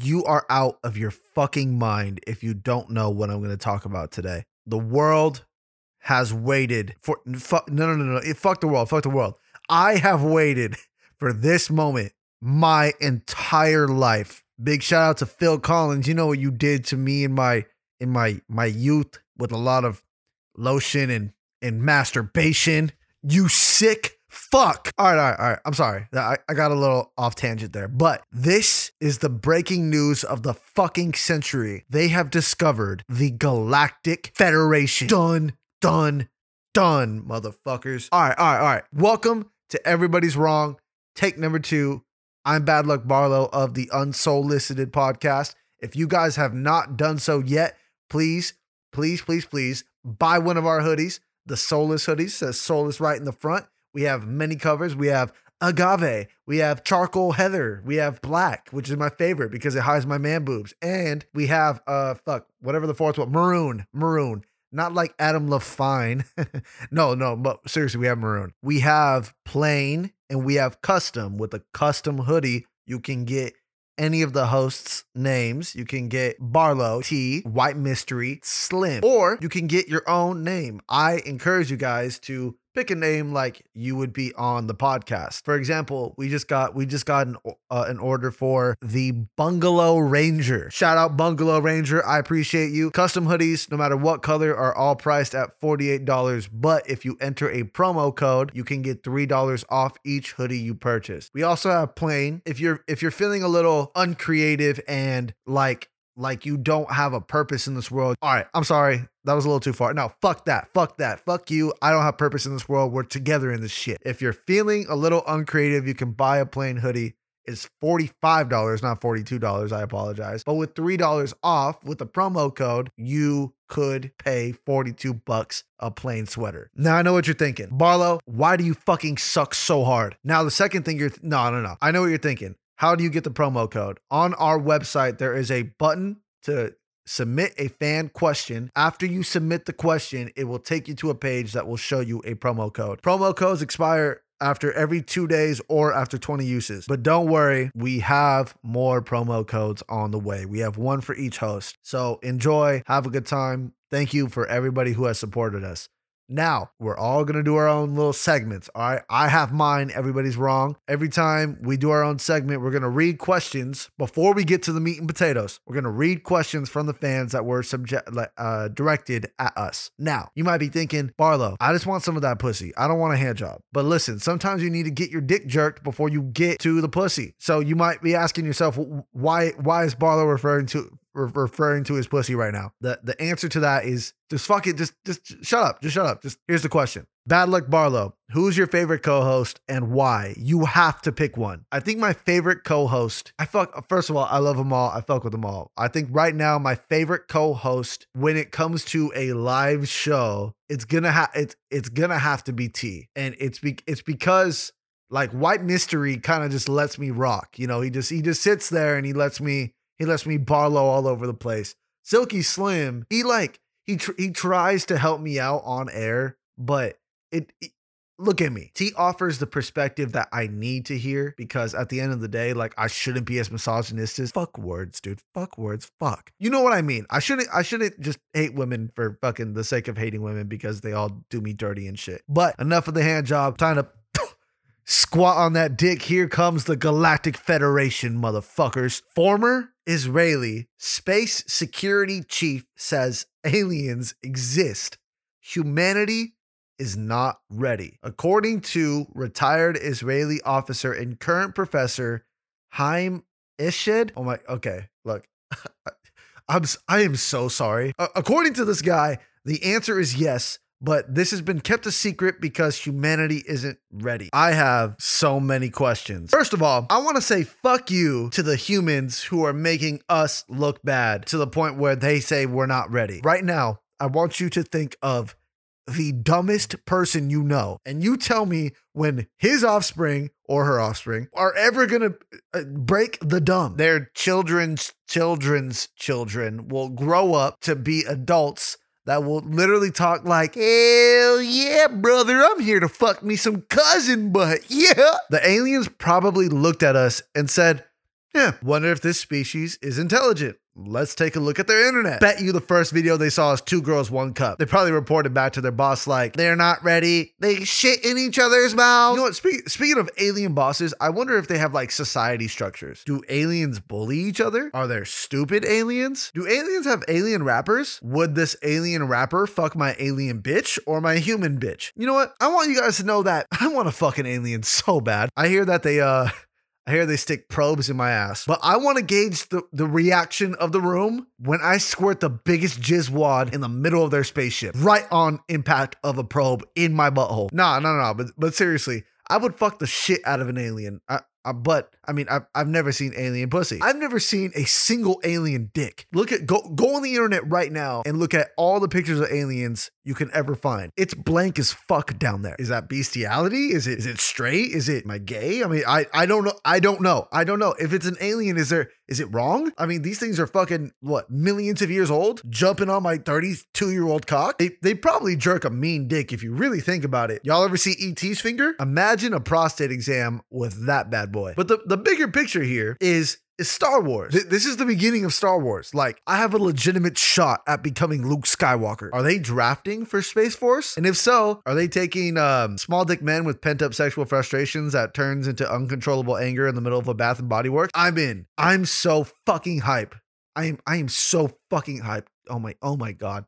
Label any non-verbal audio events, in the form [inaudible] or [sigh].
You are out of your fucking mind if you don't know what I'm going to talk about today. The world has waited for fuck, no no no no it, fuck the world fuck the world. I have waited for this moment my entire life. Big shout out to Phil Collins. You know what you did to me in my in my my youth with a lot of lotion and and masturbation. You sick fuck. All right, all right, all right. I'm sorry. I, I got a little off tangent there. But this is the breaking news of the fucking century. They have discovered the Galactic Federation. Done, done, done, motherfuckers. All right, all right, all right. Welcome to Everybody's Wrong. Take number two. I'm Bad Luck Barlo of the Unsolicited podcast. If you guys have not done so yet, please, please, please, please buy one of our hoodies. The Soulless hoodies says Soulless right in the front. We have many covers. We have agave. We have charcoal heather. We have black, which is my favorite because it hides my man boobs. And we have uh fuck whatever the fourth one, maroon, maroon. Not like Adam Levine. [laughs] no, no, but seriously, we have maroon. We have plain and we have custom with a custom hoodie. You can get any of the hosts' names. You can get Barlo, T, White Mystery, Slim, or you can get your own name. I encourage you guys to pick a name like you would be on the podcast. For example, we just got we just got an uh, an order for the Bungalow Ranger. Shout out Bungalow Ranger. I appreciate you. Custom hoodies, no matter what color, are all priced at $48, but if you enter a promo code, you can get $3 off each hoodie you purchase. We also have plain. If you're if you're feeling a little uncreative and like like you don't have a purpose in this world. All right, I'm sorry. That was a little too far. No, fuck that. Fuck that. Fuck you. I don't have purpose in this world. We're together in this shit. If you're feeling a little uncreative, you can buy a plain hoodie. It's $45, not $42. I apologize. But with $3 off with the promo code, you could pay 42 bucks a plain sweater. Now I know what you're thinking. Barlo, why do you fucking suck so hard? Now the second thing you're th- no, no, no. I know what you're thinking. How do you get the promo code? On our website, there is a button to submit a fan question. After you submit the question, it will take you to a page that will show you a promo code. Promo codes expire after every two days or after 20 uses. But don't worry, we have more promo codes on the way. We have one for each host. So enjoy, have a good time. Thank you for everybody who has supported us. Now, we're all going to do our own little segments. All right. I have mine. Everybody's wrong. Every time we do our own segment, we're going to read questions before we get to the meat and potatoes. We're going to read questions from the fans that were subject, uh, directed at us. Now, you might be thinking, Barlo, I just want some of that pussy. I don't want a hand job. But listen, sometimes you need to get your dick jerked before you get to the pussy. So you might be asking yourself, why, why is Barlo referring to re- referring to his pussy right now? The the answer to that is just fuck it. Just just shut up. Just shut up. Just here's the question. Bad luck Barlo. Who's your favorite co-host and why? You have to pick one. I think my favorite co-host. I fuck. First of all, I love them all. I fuck with them all. I think right now my favorite co-host when it comes to a live show, it's gonna have it's it's gonna have to be T, and it's be it's because like White Mystery kind of just lets me rock. You know, he just he just sits there and he lets me he lets me Barlo all over the place. Silky Slim, he like he tr- he tries to help me out on air, but it, it look at me. He offers the perspective that I need to hear because at the end of the day, like I shouldn't be as misogynistic. Fuck words, dude. Fuck words. Fuck. You know what I mean? I shouldn't I shouldn't just hate women for fucking the sake of hating women because they all do me dirty and shit. But enough of the hand job. Time to [clears throat] squat on that dick. Here comes the Galactic Federation, motherfuckers. Former Israeli space security chief says aliens exist. Humanity is not ready. According to retired Israeli officer and current professor Haim Eshed. Oh my, okay, look. [laughs] I'm I am so sorry. According to this guy, the answer is yes but this has been kept a secret because humanity isn't ready. I have so many questions. First of all, I want to say fuck you to the humans who are making us look bad to the point where they say we're not ready. Right now, I want you to think of the dumbest person you know, and you tell me when his offspring or her offspring are ever gonna uh, break the dumb. Their children's children's children will grow up to be adults that will literally talk like, hell yeah, brother, I'm here to fuck me some cousin butt. [laughs] Yeah. The aliens probably looked at us and said, Yeah, wonder if this species is intelligent. Let's take a look at their internet. Bet you the first video they saw is two girls, one cup. They probably reported back to their boss like, they're not ready. They shit in each other's mouths. You know what? Speak, speaking of alien bosses, I wonder if they have like society structures. Do aliens bully each other? Are there stupid aliens? Do aliens have alien rappers? Would this alien rapper fuck my alien bitch or my human bitch? You know what? I want you guys to know that [laughs] I want to fuck an alien so bad. I hear that they, uh, I hear they stick probes in my ass. But I want to gauge the, the reaction of the room when I squirt the biggest jizz wad in the middle of their spaceship, right on impact of a probe in my butthole. Nah, no, no, no. But but seriously, I would fuck the shit out of an alien. I, uh, but I mean, I've, I've never seen alien pussy. I've never seen a single alien dick. Look at go go on the internet right now and look at all the pictures of aliens you can ever find. It's blank as fuck down there. Is that bestiality? Is it is it straight? Is it my gay? I mean, I I don't know. I don't know. I don't know. If it's an alien, is there is it wrong? I mean, these things are fucking what millions of years old, jumping on my 32 year old cock. They they probably jerk a mean dick if you really think about it. Y'all ever see ET's finger? Imagine a prostate exam with that bad boy. But the the bigger picture here is is Star Wars. Th- This is the beginning of Star Wars. Like, I have a legitimate shot at becoming Luke Skywalker. Are they drafting for Space Force? And if so, are they taking um, small dick men with pent up sexual frustrations that turns into uncontrollable anger in the middle of a Bath and Body Works? I'm in. I'm so fucking hype. I am. I am so fucking hype. Oh my. Oh my god.